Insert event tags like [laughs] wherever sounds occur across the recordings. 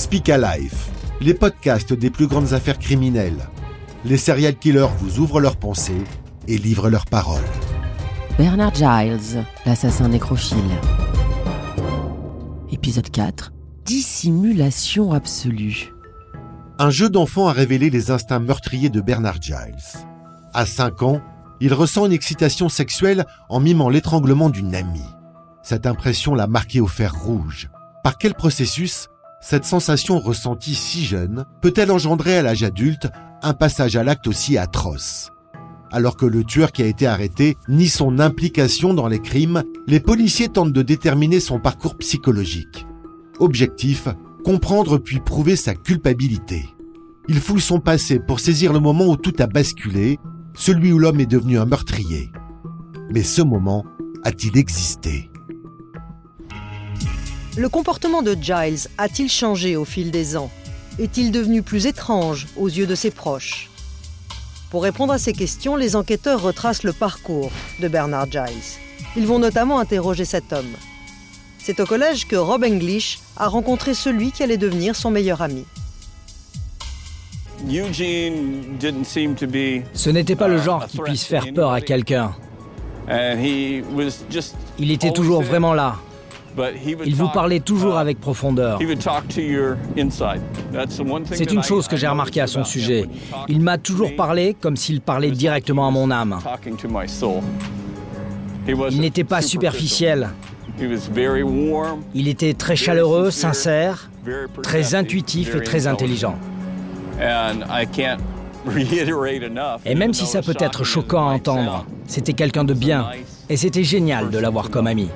Speak Alive, les podcasts des plus grandes affaires criminelles. Les serial killers vous ouvrent leurs pensées et livrent leurs paroles. Bernard Giles, l'assassin nécrophile. Épisode 4. Dissimulation absolue. Un jeu d'enfant a révélé les instincts meurtriers de Bernard Giles. À 5 ans, il ressent une excitation sexuelle en mimant l'étranglement d'une amie. Cette impression l'a marqué au fer rouge. Par quel processus cette sensation ressentie si jeune peut-elle engendrer à l'âge adulte un passage à l'acte aussi atroce? Alors que le tueur qui a été arrêté nie son implication dans les crimes, les policiers tentent de déterminer son parcours psychologique. Objectif, comprendre puis prouver sa culpabilité. Il fouille son passé pour saisir le moment où tout a basculé, celui où l'homme est devenu un meurtrier. Mais ce moment a-t-il existé? Le comportement de Giles a-t-il changé au fil des ans? Est-il devenu plus étrange aux yeux de ses proches? Pour répondre à ces questions, les enquêteurs retracent le parcours de Bernard Giles. Ils vont notamment interroger cet homme. C'est au collège que Rob English a rencontré celui qui allait devenir son meilleur ami. Ce n'était pas le genre qui puisse faire peur à quelqu'un. Il était toujours vraiment là. Il vous parlait toujours avec profondeur. C'est une chose que j'ai remarqué à son sujet. Il m'a toujours parlé comme s'il parlait directement à mon âme. Il n'était pas superficiel. Il était très chaleureux, sincère, très intuitif et très intelligent. [laughs] Et même si ça peut être choquant à entendre, c'était quelqu'un de bien et c'était génial de l'avoir comme ami.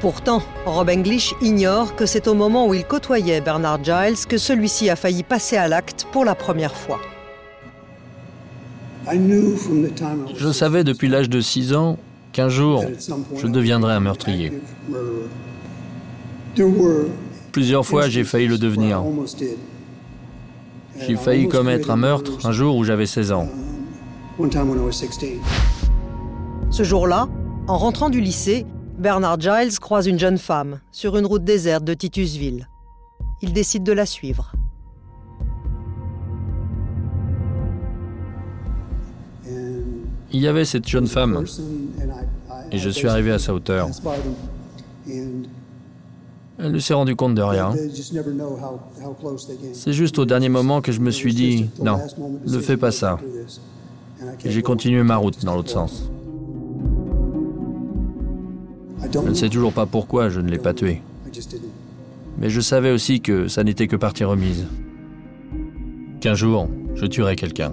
Pourtant, Rob English ignore que c'est au moment où il côtoyait Bernard Giles que celui-ci a failli passer à l'acte pour la première fois. Je savais depuis l'âge de 6 ans qu'un jour, je deviendrais un meurtrier. Plusieurs fois, j'ai failli le devenir. J'ai failli commettre un meurtre un jour où j'avais 16 ans. Ce jour-là, en rentrant du lycée, Bernard Giles croise une jeune femme sur une route déserte de Titusville. Il décide de la suivre. Il y avait cette jeune femme et je suis arrivé à sa hauteur. Elle ne s'est rendue compte de rien. C'est juste au dernier moment que je me suis dit, non, ne fais pas ça. J'ai continué ma route dans l'autre sens. Je ne sais toujours pas pourquoi je ne l'ai pas tué. Mais je savais aussi que ça n'était que partie remise. Qu'un jour, je tuerai quelqu'un.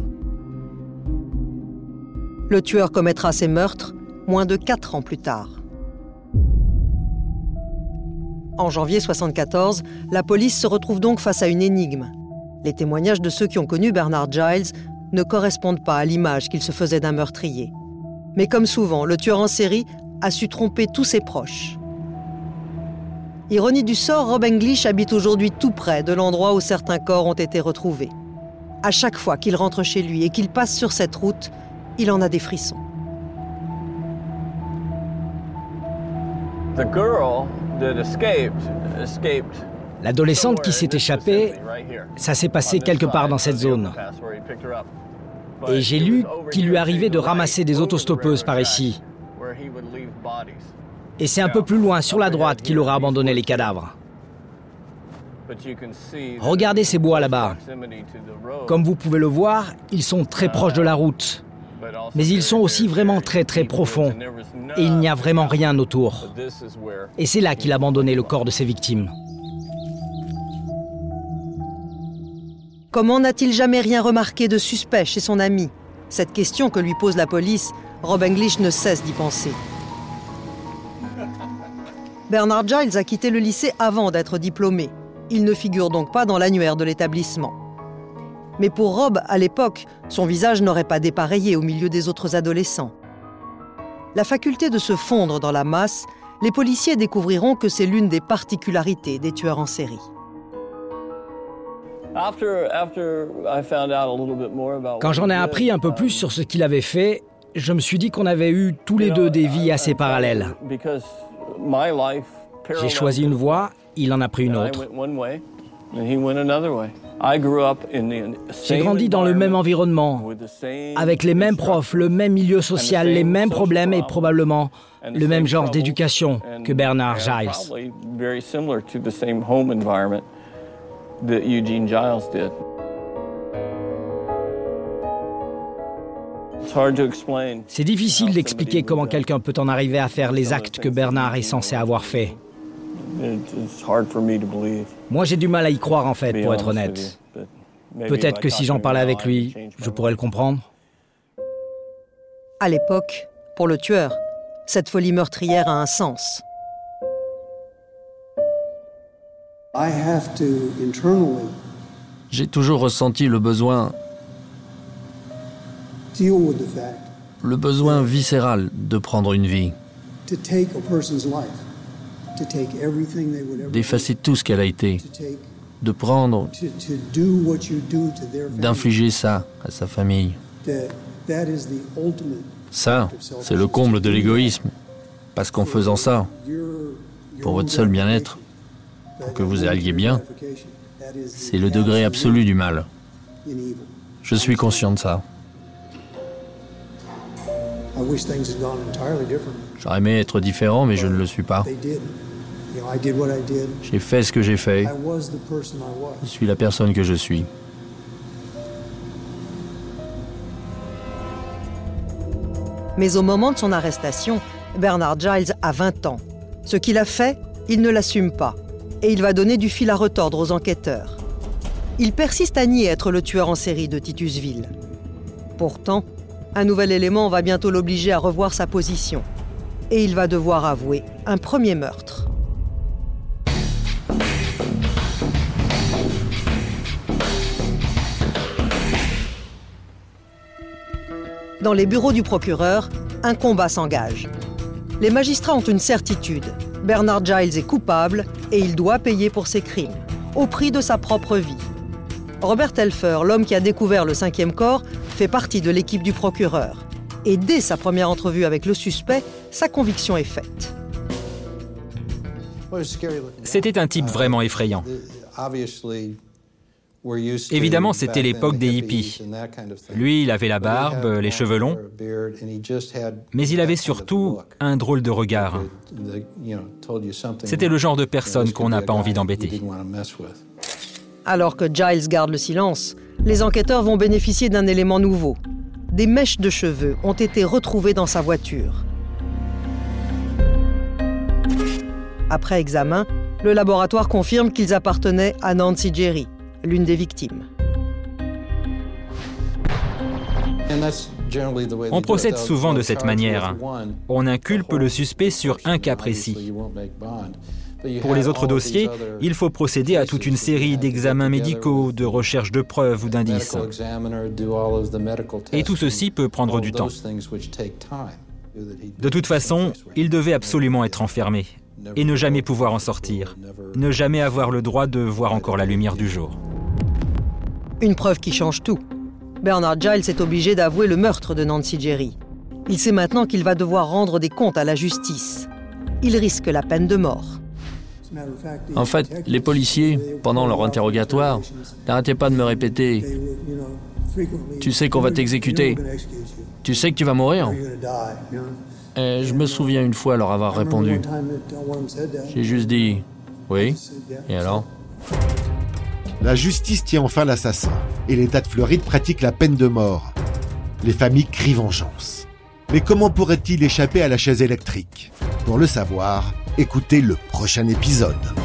Le tueur commettra ses meurtres moins de quatre ans plus tard. En janvier 1974, la police se retrouve donc face à une énigme. Les témoignages de ceux qui ont connu Bernard Giles ne correspondent pas à l'image qu'il se faisait d'un meurtrier. Mais comme souvent, le tueur en série a su tromper tous ses proches. Ironie du sort, Rob English habite aujourd'hui tout près de l'endroit où certains corps ont été retrouvés. À chaque fois qu'il rentre chez lui et qu'il passe sur cette route, il en a des frissons. L'adolescente qui s'est échappée, ça s'est passé quelque part dans cette zone. Et j'ai lu qu'il lui arrivait de ramasser des autostoppeuses par ici. Et c'est un peu plus loin, sur la droite, qu'il aura abandonné les cadavres. Regardez ces bois là-bas. Comme vous pouvez le voir, ils sont très proches de la route. Mais ils sont aussi vraiment très très profonds. Et il n'y a vraiment rien autour. Et c'est là qu'il a abandonné le corps de ses victimes. Comment n'a-t-il jamais rien remarqué de suspect chez son ami? Cette question que lui pose la police, Rob English ne cesse d'y penser. Bernard Giles a quitté le lycée avant d'être diplômé. Il ne figure donc pas dans l'annuaire de l'établissement. Mais pour Rob, à l'époque, son visage n'aurait pas dépareillé au milieu des autres adolescents. La faculté de se fondre dans la masse, les policiers découvriront que c'est l'une des particularités des tueurs en série. Quand j'en ai appris un peu plus sur ce qu'il avait fait, je me suis dit qu'on avait eu tous les deux des vies assez parallèles. J'ai choisi une voie il en a pris une autre. J'ai grandi dans le même environnement, avec les mêmes profs, le même milieu social, les mêmes problèmes et probablement le même genre d'éducation que Bernard Giles. C'est difficile d'expliquer comment quelqu'un peut en arriver à faire les actes que Bernard est censé avoir fait. Moi, j'ai du mal à y croire, en fait, pour être honnête. Peut-être que si j'en parlais avec lui, je pourrais le comprendre. À l'époque, pour le tueur, cette folie meurtrière a un sens. J'ai toujours ressenti le besoin le besoin viscéral de prendre une vie, d'effacer tout ce qu'elle a été, de prendre, d'infliger ça à sa famille. Ça, c'est le comble de l'égoïsme, parce qu'en faisant ça, pour votre seul bien-être, pour que vous alliez bien, c'est le degré absolu du mal. Je suis conscient de ça. J'aurais aimé être différent, mais je ne le suis pas. J'ai fait ce que j'ai fait. Je suis la personne que je suis. Mais au moment de son arrestation, Bernard Giles a 20 ans. Ce qu'il a fait, il ne l'assume pas. Et il va donner du fil à retordre aux enquêteurs. Il persiste à nier être le tueur en série de Titusville. Pourtant, un nouvel élément va bientôt l'obliger à revoir sa position. Et il va devoir avouer un premier meurtre. Dans les bureaux du procureur, un combat s'engage. Les magistrats ont une certitude. Bernard Giles est coupable et il doit payer pour ses crimes, au prix de sa propre vie. Robert Telfer, l'homme qui a découvert le cinquième corps, fait partie de l'équipe du procureur. Et dès sa première entrevue avec le suspect, sa conviction est faite. C'était un type vraiment effrayant. Évidemment, c'était l'époque des hippies. Lui, il avait la barbe, les cheveux longs, mais il avait surtout un drôle de regard. C'était le genre de personne qu'on n'a pas envie d'embêter. Alors que Giles garde le silence, les enquêteurs vont bénéficier d'un élément nouveau. Des mèches de cheveux ont été retrouvées dans sa voiture. Après examen, le laboratoire confirme qu'ils appartenaient à Nancy Jerry, l'une des victimes. On procède souvent de cette manière. On inculpe le suspect sur un cas précis. Pour les autres dossiers, il faut procéder à toute une série d'examens médicaux, de recherches de preuves ou d'indices. Et tout ceci peut prendre du temps. De toute façon, il devait absolument être enfermé et ne jamais pouvoir en sortir, ne jamais avoir le droit de voir encore la lumière du jour. Une preuve qui change tout. Bernard Giles est obligé d'avouer le meurtre de Nancy Jerry. Il sait maintenant qu'il va devoir rendre des comptes à la justice. Il risque la peine de mort. En fait, les policiers, pendant leur interrogatoire, n'arrêtaient pas de me répéter Tu sais qu'on va t'exécuter. Tu sais que tu vas mourir. Je me souviens une fois leur avoir répondu. J'ai juste dit Oui. Et alors? La justice tient enfin l'assassin et l'État de Floride pratique la peine de mort. Les familles crient vengeance. Mais comment pourrait-il échapper à la chaise électrique? Pour le savoir, écoutez le prochain épisode.